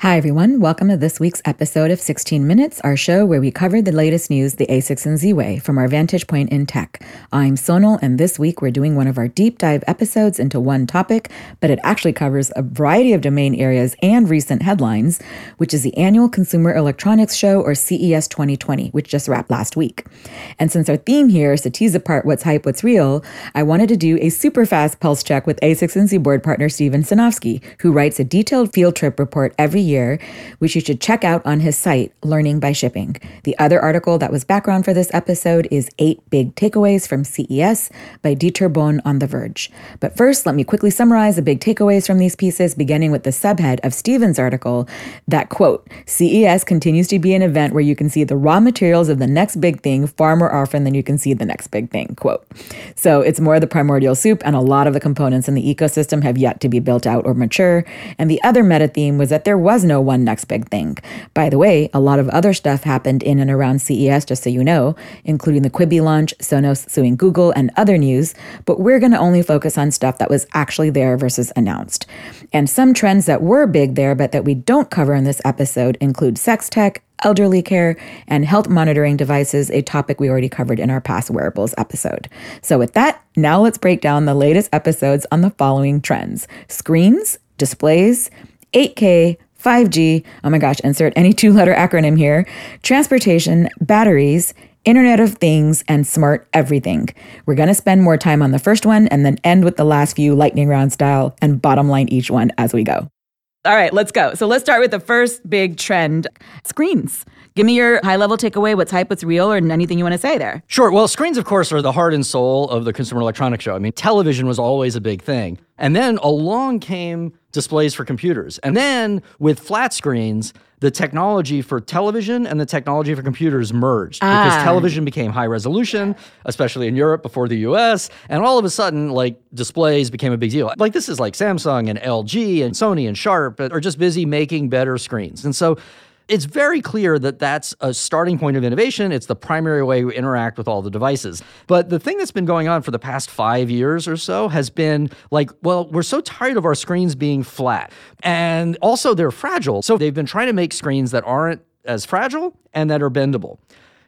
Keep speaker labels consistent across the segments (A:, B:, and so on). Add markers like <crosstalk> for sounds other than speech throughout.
A: Hi, everyone. Welcome to this week's episode of 16 Minutes, our show where we cover the latest news the a16z way from our vantage point in tech. I'm Sonal, and this week we're doing one of our deep dive episodes into one topic, but it actually covers a variety of domain areas and recent headlines, which is the annual Consumer Electronics Show, or CES 2020, which just wrapped last week. And since our theme here is to tease apart what's hype, what's real, I wanted to do a super fast pulse check with a16z board partner Steven Sinofsky, who writes a detailed field trip report every year, which you should check out on his site, Learning by Shipping. The other article that was background for this episode is Eight Big Takeaways from CES by Dieter Bohn on The Verge. But first, let me quickly summarize the big takeaways from these pieces, beginning with the subhead of Steven's article that, quote, CES continues to be an event where you can see the raw materials of the next big thing far more often than you can see the next big thing, quote. So it's more the primordial soup, and a lot of the components in the ecosystem have yet to be built out or mature. And the other meta theme was that there was no one next big thing. By the way, a lot of other stuff happened in and around CES, just so you know, including the Quibi launch, Sonos suing Google, and other news, but we're going to only focus on stuff that was actually there versus announced. And some trends that were big there, but that we don't cover in this episode include sex tech, elderly care, and health monitoring devices, a topic we already covered in our past wearables episode. So, with that, now let's break down the latest episodes on the following trends screens, displays, 8K, 5G, oh my gosh, insert any two letter acronym here, transportation, batteries, Internet of Things, and smart everything. We're going to spend more time on the first one and then end with the last few lightning round style and bottom line each one as we go. All right, let's go. So let's start with the first big trend screens. Give me your high level takeaway, what's hype, what's real, or anything you want to say there.
B: Sure. Well, screens, of course, are the heart and soul of the Consumer Electronics Show. I mean, television was always a big thing. And then along came displays for computers. And then with flat screens, the technology for television and the technology for computers merged ah. because television became high resolution, especially in Europe before the US. And all of a sudden, like displays became a big deal. Like this is like Samsung and LG and Sony and Sharp are just busy making better screens. And so it's very clear that that's a starting point of innovation. It's the primary way we interact with all the devices. But the thing that's been going on for the past five years or so has been like, well, we're so tired of our screens being flat. And also, they're fragile. So they've been trying to make screens that aren't as fragile and that are bendable.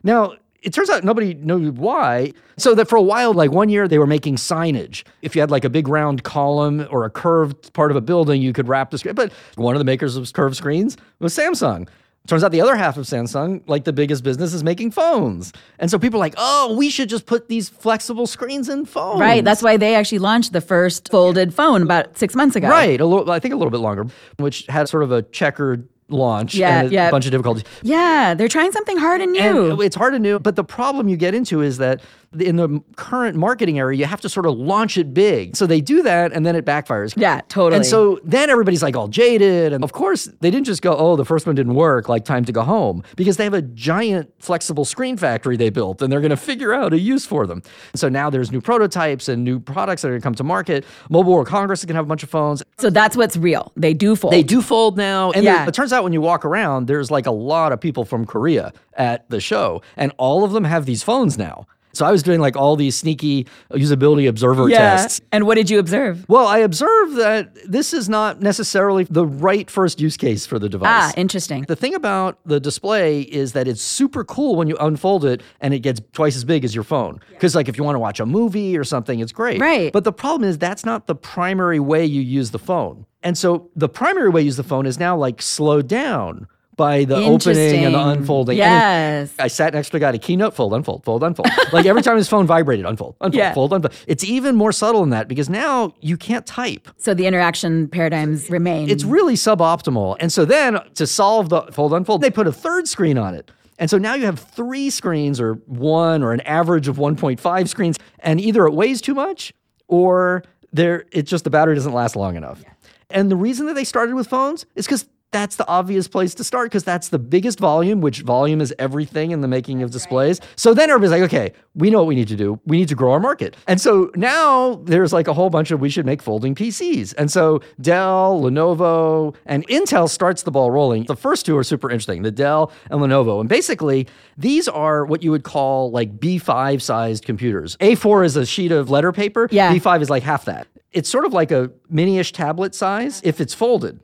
B: Now, it turns out nobody knew why. So that for a while, like one year, they were making signage. If you had like a big round column or a curved part of a building, you could wrap the screen. But one of the makers of curved screens was Samsung. Turns out the other half of Samsung, like the biggest business, is making phones. And so people are like, oh, we should just put these flexible screens in phones.
A: Right. That's why they actually launched the first folded phone about six months ago.
B: Right. A little, I think a little bit longer, which had sort of a checkered launch yeah, and a yeah. bunch of difficulties.
A: Yeah, they're trying something hard and new.
B: And it's hard and new, but the problem you get into is that in the current marketing area, you have to sort of launch it big. So they do that and then it backfires.
A: Yeah, totally.
B: And so then everybody's like all jaded. And of course, they didn't just go, oh, the first one didn't work, like time to go home, because they have a giant flexible screen factory they built and they're going to figure out a use for them. So now there's new prototypes and new products that are going to come to market. Mobile World Congress is going to have a bunch of phones.
A: So that's what's real. They do fold.
B: They do fold now. And yeah. it turns out when you walk around, there's like a lot of people from Korea at the show, and all of them have these phones now. So I was doing like all these sneaky usability observer
A: yeah.
B: tests.
A: And what did you observe?
B: Well, I observed that this is not necessarily the right first use case for the device.
A: Ah, interesting.
B: The thing about the display is that it's super cool when you unfold it and it gets twice as big as your phone. Because, like, if you want to watch a movie or something, it's great.
A: Right.
B: But the problem is that's not the primary way you use the phone. And so the primary way you use the phone is now like slowed down by the opening and the unfolding.
A: Yes.
B: I sat next to a guy, a keynote, fold, unfold, fold, unfold. like every time his phone vibrated, unfold, unfold, yeah. fold, unfold. It's even more subtle than that because now you can't type.
A: So the interaction paradigms remain.
B: It's really suboptimal. And so then to solve the fold, unfold, they put a third screen on it. And so now you have three screens or one or an average of 1.5 screens, and either it weighs too much or there it's just the battery doesn't last long enough. Yeah. And the reason that they started with phones is because that's the obvious place to start because that's the biggest volume, which volume is everything in the making of displays. So then everybody's like, okay, we know what we need to do. We need to grow our market. And so now there's like a whole bunch of we should make folding PCs. And so Dell, Lenovo, and Intel starts the ball rolling. The first two are super interesting, the Dell and Lenovo. And basically, these are what you would call like B5 sized computers. A4 is a sheet of letter paper.
A: Yeah.
B: B5 is like half that. It's sort of like a mini-ish tablet size if it's folded.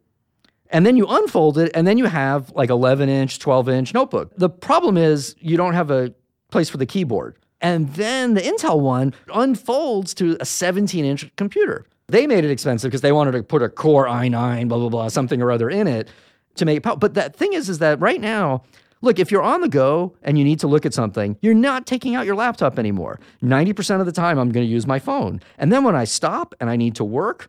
B: And then you unfold it, and then you have like 11 inch, 12 inch notebook. The problem is you don't have a place for the keyboard. And then the Intel one unfolds to a 17 inch computer. They made it expensive because they wanted to put a Core i9, blah, blah, blah, something or other in it to make it power. But that thing is, is that right now, look, if you're on the go and you need to look at something, you're not taking out your laptop anymore. 90% of the time, I'm going to use my phone. And then when I stop and I need to work,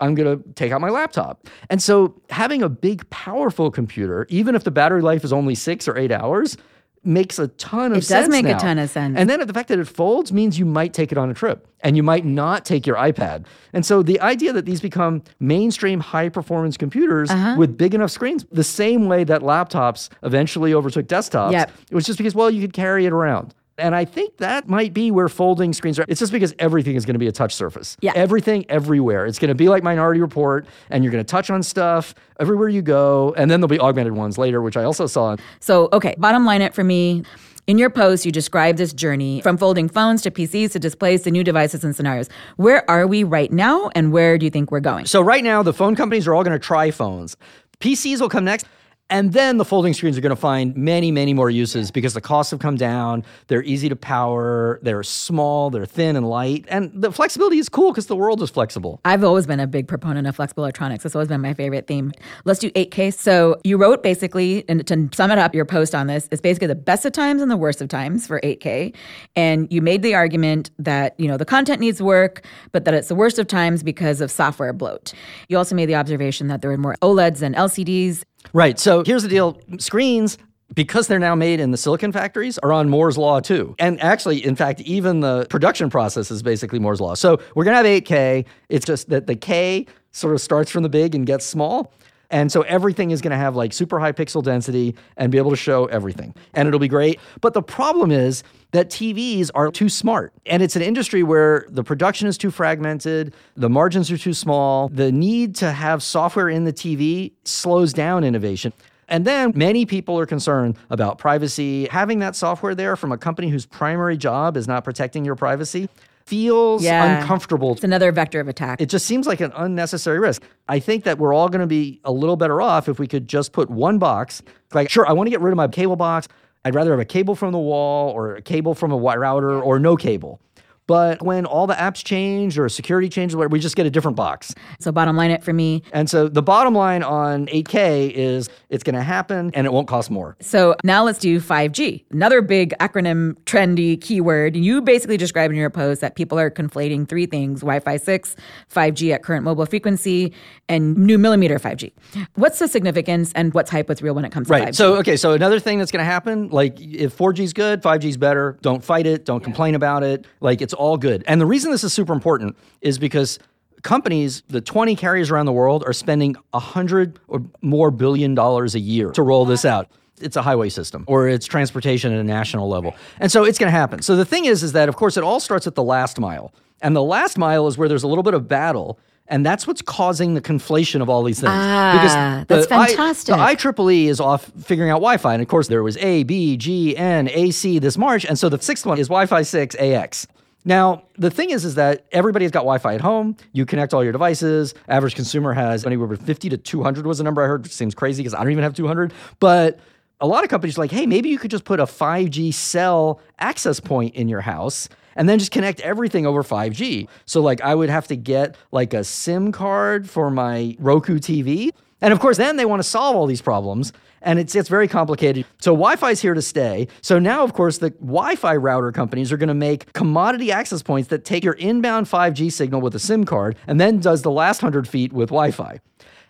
B: I'm going to take out my laptop. And so having a big, powerful computer, even if the battery life is only six or eight hours, makes a ton of
A: It
B: sense.
A: It does make
B: now.
A: a ton of sense.
B: And then the fact that it folds means you might take it on a trip and you might not take your iPad. And so the idea that these become mainstream high performance computers
A: Uh-huh.
B: with big enough screens, the same way that laptops eventually overtook desktops,
A: Yep.
B: it was just because, well, you could carry it around. And I think that might be where folding screens are. It's just because everything is going to be a touch surface.
A: Yeah.
B: Everything, everywhere. It's going to be like Minority Report, and you're going to touch on stuff everywhere you go. And then there'll be augmented ones later, which I also saw.
A: So, okay, bottom line it for me. In your post, you describe this journey from folding phones to PCs to displays to new devices and scenarios. Where are we right now, and where do you think we're going?
B: So right now, the phone companies are all going to try phones. PCs will come next. And then the folding screens are going to find many, many more uses because the costs have come down. They're easy to power. They're small. They're thin and light. And the flexibility is cool because the world is flexible.
A: I've always been a big proponent of flexible electronics. That's always been my favorite theme. Let's do 8K. So you wrote basically, and to sum it up, your post on this is basically the best of times and the worst of times for 8K. And you made the argument that, you know, the content needs work, but that it's the worst of times because of software bloat. You also made the observation that there were more OLEDs and LCDs.
B: Right. So here's the deal screens, because they're now made in the silicon factories, are on Moore's Law too. And actually, in fact, even the production process is basically Moore's Law. So we're going to have 8K. It's just that the K sort of starts from the big and gets small. And so everything is going to have like super high pixel density and be able to show everything. And it'll be great. But the problem is that TVs are too smart. And it's an industry where the production is too fragmented, the margins are too small, the need to have software in the TV slows down innovation. And then many people are concerned about privacy. Having that software there from a company whose primary job is not protecting your privacy feels
A: Yeah.
B: uncomfortable
A: It's another vector of attack.
B: it just seems like an unnecessary risk. I think that we're all going to be a little better off if we could just put one box. Like, sure, I want to get rid of my cable box. I'd rather have a cable from the wall or a cable from a router or no cable. But when all the apps change or security changes, we just get a different box.
A: so bottom line it for me.
B: And so the bottom line on 8K is it's going to happen and it won't cost more.
A: So now let's do 5G. Another big acronym, trendy keyword. You basically described in your post that people are conflating three things Wi Fi 6, 5G at current mobile frequency, and new millimeter 5G. What's the significance and what's hype what's real when it comes to
B: Right.
A: 5G?
B: So, okay. So, another thing that's going to happen, like if 4G is good, 5G is better. Don't fight it. Don't complain about it. Like it's all good. And the reason this is super important is because companies, the 20 carriers around the world, are spending 100 or more billion dollars a year to roll this out. It's a highway system or it's transportation at a national level. And so it's going to happen. So the thing is, is that of course it all starts at the last mile. And the last mile is where there's a little bit of battle. And that's what's causing the conflation of all these things.
A: Ah, that's
B: the I-
A: fantastic.
B: the IEEE is off figuring out Wi-Fi, and of course there was A, B, G, N, AC this March, and so the sixth one is Wi-Fi 6 AX. Now the thing is, is that everybody's got Wi-Fi at home. You connect all your devices. Average consumer has anywhere from 50 to 200 was the number I heard, which seems crazy because I don't even have 200. But a lot of companies are like, hey, maybe you could just put a 5G cell access point in your house and then just connect everything over 5G. So like I would have to get like a SIM card for my Roku TV. And of course, then they want to solve all these problems, and it's it's very complicated. So Wi-Fi is here to stay. So now, of course, the Wi-Fi router companies are going to make commodity access points that take your inbound 5G signal with a SIM card, and then does the last hundred feet with Wi-Fi.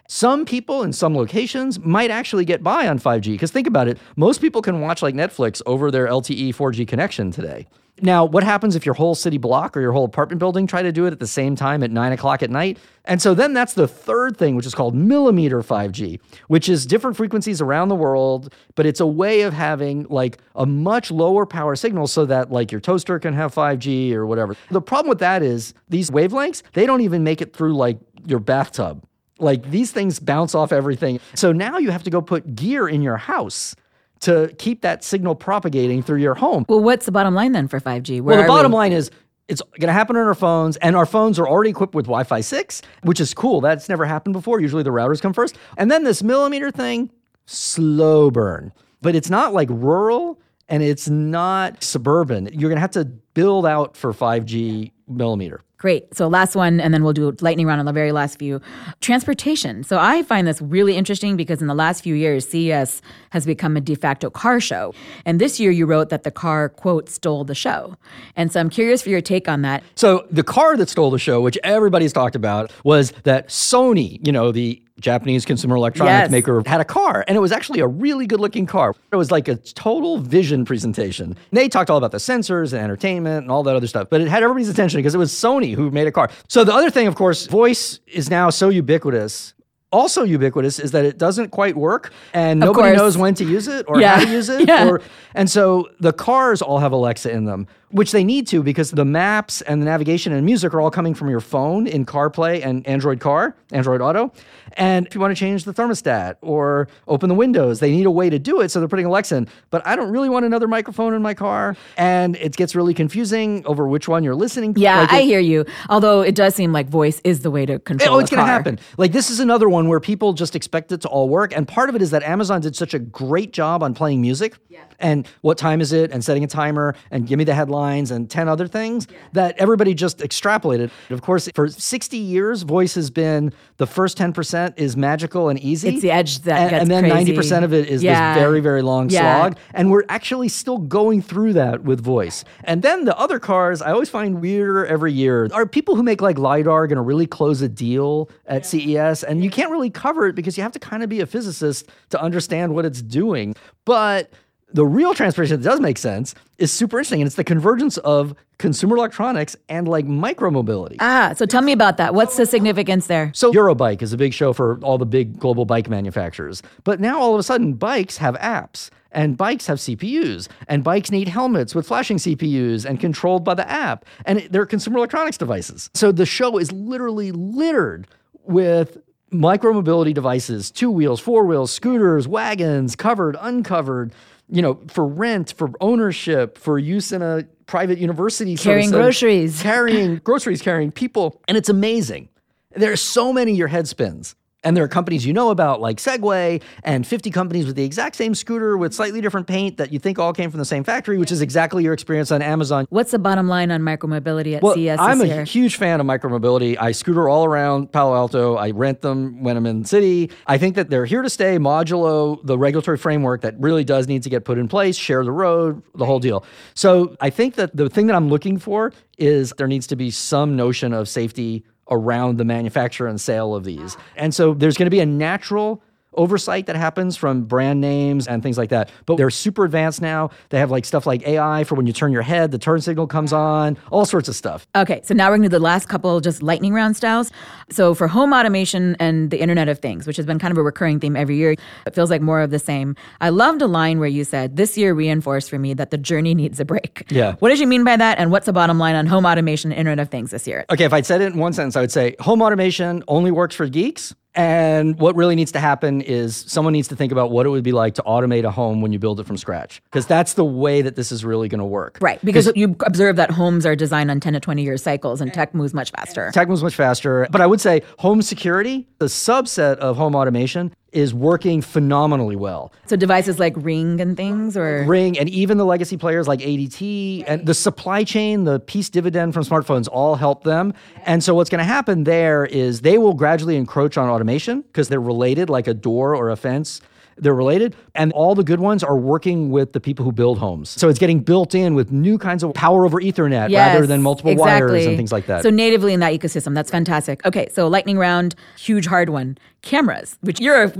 B: Some people in some locations might actually get by on 5G because think about it, most people can watch like Netflix over their LTE 4G connection today. Now, what happens if your whole city block or your whole apartment building try to do it at the same time at nine o'clock at night? And so then that's the third thing, which is called millimeter 5G, which is different frequencies around the world, but it's a way of having like a much lower power signal so that like your toaster can have 5G or whatever. The problem with that is these wavelengths, they don't even make it through like your bathtub. Like these things bounce off everything. So now you have to go put gear in your house to keep that signal propagating through your home.
A: well, what's the bottom line then for 5G? Where
B: Well, the bottom
A: we?
B: line is It's going to happen on our phones, and our phones are already equipped with Wi Fi 6, which is cool. That's never happened before. Usually the routers come first. And then this millimeter thing, slow burn. But it's not like rural and it's not suburban. You're going to have to build out for 5G millimeter.
A: Great. So last one, and then we'll do a lightning round on the very last few. Transportation. So I find this really interesting because in the last few years, CES has become a de facto car show. And this year you wrote that the car, quote, stole the show. And so I'm curious for your take on that.
B: So the car that stole the show, which everybody's talked about, was that Sony, you know, the Japanese consumer electronics
A: Yes.
B: maker had a car, and it was actually a really good looking car. It was like a total vision presentation. And they talked all about the sensors and entertainment and all that other stuff, but it had everybody's attention because it was Sony who made a car. So the other thing, of course, voice is now so ubiquitous. Also ubiquitous is that it doesn't quite work, and
A: Of
B: nobody
A: course.
B: knows when to use it or
A: Yeah.
B: how to use it. <laughs>
A: Yeah.
B: Or and so the cars all have Alexa in them, which they need to because the maps and the navigation and music are all coming from your phone in CarPlay and Android Car, Android Auto. And if you want to change the thermostat or open the windows, they need a way to do it. So they're putting Alexa in. But I don't really want another microphone in my car. And it gets really confusing over which one you're listening to.
A: Yeah,
B: Like,
A: I hear you. Although it does seem like voice is the way to control It,
B: Oh, it's going to happen. Like this is another one where people just expect it to all work, and part of it is that Amazon did such a great job on playing music, and what time is it, and setting a timer, and give me the headlines, and ten other things that everybody just extrapolated. Of course, for sixty years, voice has been the first ten percent is magical and easy.
A: It's the edge that
B: and,
A: gets
B: and then
A: crazy.
B: ninety percent of it is
A: Yeah.
B: this very very long
A: Yeah.
B: slog, and we're actually still going through that with voice. And then the other cars, I always find weirder every year are people who make like lidar going to really close a deal at CES, and you can't really cover it because you have to kind of be a physicist to understand what it's doing. But the real transportation that does make sense is super interesting, and it's the convergence of consumer electronics and like micromobility.
A: Ah, so tell me about that. What's the significance there?
B: So Eurobike is a big show for all the big global bike manufacturers. But now all of a sudden bikes have apps and bikes have CPUs and bikes need helmets with flashing CPUs and controlled by the app and they're consumer electronics devices. So the show is literally littered with micromobility devices, two wheels, four wheels, scooters, wagons, covered, uncovered, you know, for rent, for ownership, for use in a private university. sort of
A: Carrying groceries.
B: carrying groceries, carrying people. And it's amazing. There are so many your head spins. And there are companies you know about like Segway and 50 companies with the exact same scooter with slightly different paint that you think all came from the same factory, which is exactly your experience on Amazon.
A: What's the bottom line on micromobility at
B: Well,
A: CES
B: I'm a
A: year?
B: huge fan of micromobility. I scooter all around Palo Alto. I rent them when I'm in the city. I think that they're here to stay, modulo the regulatory framework that really does need to get put in place, share the road, the whole deal. So I think that the thing that I'm looking for is there needs to be some notion of safety around the manufacture and sale of these. And so there's going to be a natural oversight that happens from brand names and things like that. But they're super advanced now. They have like stuff like AI for when you turn your head, the turn signal comes on, all sorts of stuff.
A: Okay, so now we're going to do the last couple just lightning round styles. So for home automation and the Internet of Things, which has been kind of a recurring theme every year, it feels like more of the same. I loved a line where you said, This year reinforced for me that the journey needs a break.
B: Yeah.
A: What did you mean by that? And what's the bottom line on home automation and Internet of Things this year?
B: Okay, if I'd said it in one sentence, I would say home automation only works for geeks. And what really needs to happen is someone needs to think about what it would be like to automate a home when you build it from scratch. Because that's the way that this is really going to work.
A: Right, because you observe that homes are designed on 10 to 20 year cycles and tech moves much faster.
B: Tech moves much faster. But I would say home security, the subset of home automation, is working phenomenally well.
A: So devices like Ring and things, or
B: Ring and even the legacy players like ADT and the supply chain, the peace dividend from smartphones all help them. And so what's going to happen there is they will gradually encroach on automation because they're related, like a door or a fence. They're related. And all the good ones are working with the people who build homes. So it's getting built in with new kinds of power over Ethernet rather than multiple
A: exactly.
B: wires and things like that.
A: So natively in that ecosystem, that's fantastic. Okay, so lightning round, huge hard one. Cameras, which you're a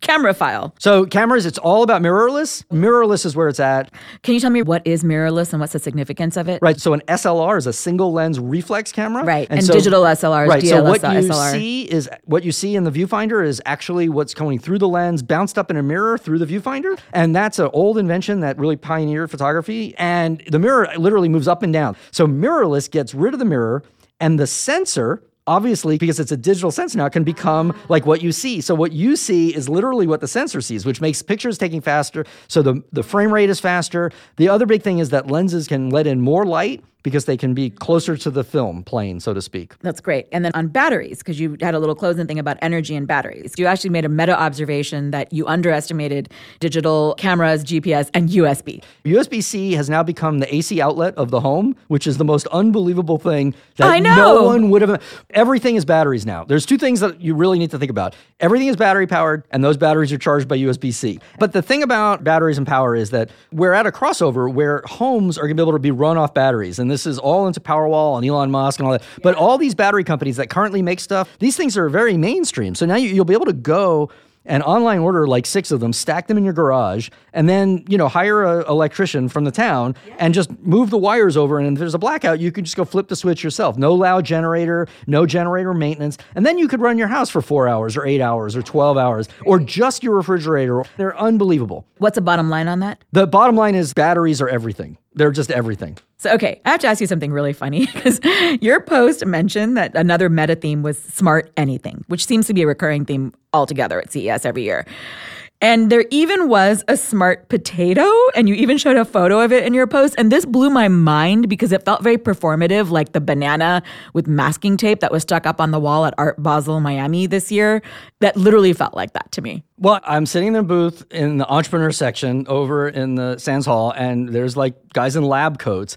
A: camera file.
B: So cameras, it's all about mirrorless. Mirrorless is where it's at.
A: Can you tell me what is mirrorless and what's the significance of it?
B: Right. So an SLR is a single lens reflex camera.
A: Right, and digital SLR is
B: Right. so what you
A: DSLR.
B: see is what you see in the viewfinder is actually what's coming through the lens, bounced up in a mirror through the viewfinder, and that's an old invention that really pioneered photography. And the mirror literally moves up and down. So mirrorless gets rid of the mirror, and the sensor. Obviously, because it's a digital sensor now, it can become like what you see. So what you see is literally what the sensor sees, which makes pictures taking faster. So the, the frame rate is faster. The other big thing is that lenses can let in more light because they can be closer to the film plane, so to speak.
A: That's great. And then on batteries, because you had a little closing thing about energy and batteries, you actually made a meta observation that you underestimated digital cameras, GPS, and USB.
B: USB C has now become the AC outlet of the home, which is the most unbelievable thing that
A: I know.
B: no one would have. Everything is batteries now. There's two things that you really need to think about. Everything is battery powered, and those batteries are charged by USB C. But the thing about batteries and power is that we're at a crossover where homes are going to be able to be run off batteries. And this is all into Powerwall and Elon Musk and all that. But all these battery companies that currently make stuff, these things are very mainstream. So now you, you'll be able to go and online order like six of them, stack them in your garage, and then you know hire an electrician from the town and just move the wires over. And if there's a blackout, you can just go flip the switch yourself. No loud generator, no generator maintenance, and then you could run your house for four hours or eight hours or twelve hours or just your refrigerator. They're unbelievable.
A: What's the bottom line on that?
B: The bottom line is batteries are everything. They're just everything.
A: So, okay, I have to ask you something really funny <laughs> because your post mentioned that another meta theme was smart anything, which seems to be a recurring theme altogether at CES every year. And there even was a smart potato, and you even showed a photo of it in your post. And this blew my mind because it felt very performative, like the banana with masking tape that was stuck up on the wall at Art Basel Miami this year. That literally felt like that to me.
B: Well, I'm sitting in a booth in the entrepreneur section over in the Sands Hall, and there's like guys in lab coats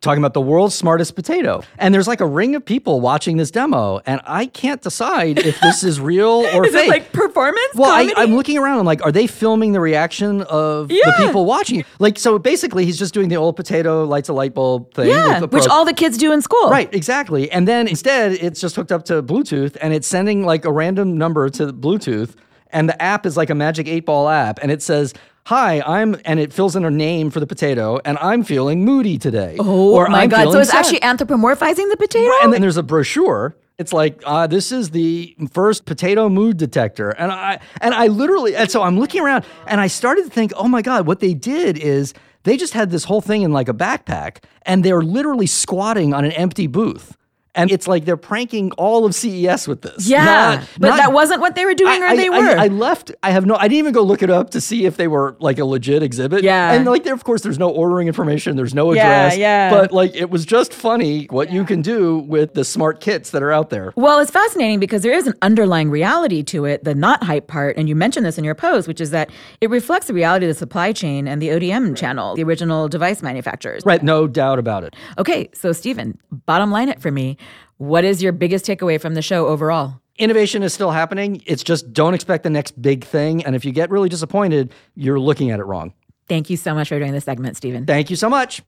B: talking about the world's smartest potato. And there's like a ring of people watching this demo, and I can't decide if this is real <laughs> or
A: Is
B: fake.
A: it like performance?
B: well, I? I'm looking around. I'm like, are they filming the reaction of the people watching? Like, so basically, he's just doing the old potato lights a light bulb thing.
A: yeah, which all the kids do in school.
B: Right, exactly. And then instead, it's just hooked up to Bluetooth and it's sending like a random number to Bluetooth. And the app is like a Magic 8 Ball app. And it says, Hi, I'm, and it fills in a name for the potato, and I'm feeling moody today.
A: Oh
B: Or,
A: my
B: "I'm
A: God. So it's
B: sad."
A: actually anthropomorphizing the potato?
B: Right, And then there's a brochure. It's like uh, this is the first potato mood detector, and I and I literally and so I'm looking around and I started to think, oh my god, what they did is they just had this whole thing in like a backpack, and they're literally squatting on an empty booth, and it's like they're pranking all of CES with this.
A: yeah.
B: Not-
A: but
B: not-
A: that wasn't what they were doing, or
B: I,
A: they were.
B: I, I left. I have no. I didn't even go look it up to see if they were like a legit exhibit.
A: Yeah.
B: And like there, of course, there's no ordering information. There's no
A: Yeah,
B: address.
A: yeah.
B: But like it was just funny what you can do with the smart kits that are out there.
A: Well, it's fascinating because there is an underlying reality to it, the not hype part, and you mentioned this in your post, which is that it reflects the reality of the supply chain and the ODM channel, the original device manufacturers.
B: Right. No doubt about it.
A: Okay, so Steven, bottom line it for me. What is your biggest takeaway from the show overall?
B: Innovation is still happening. It's just don't expect the next big thing. And if you get really disappointed, you're looking at it wrong.
A: Thank you so much for doing this segment, Steven.
B: Thank you so much.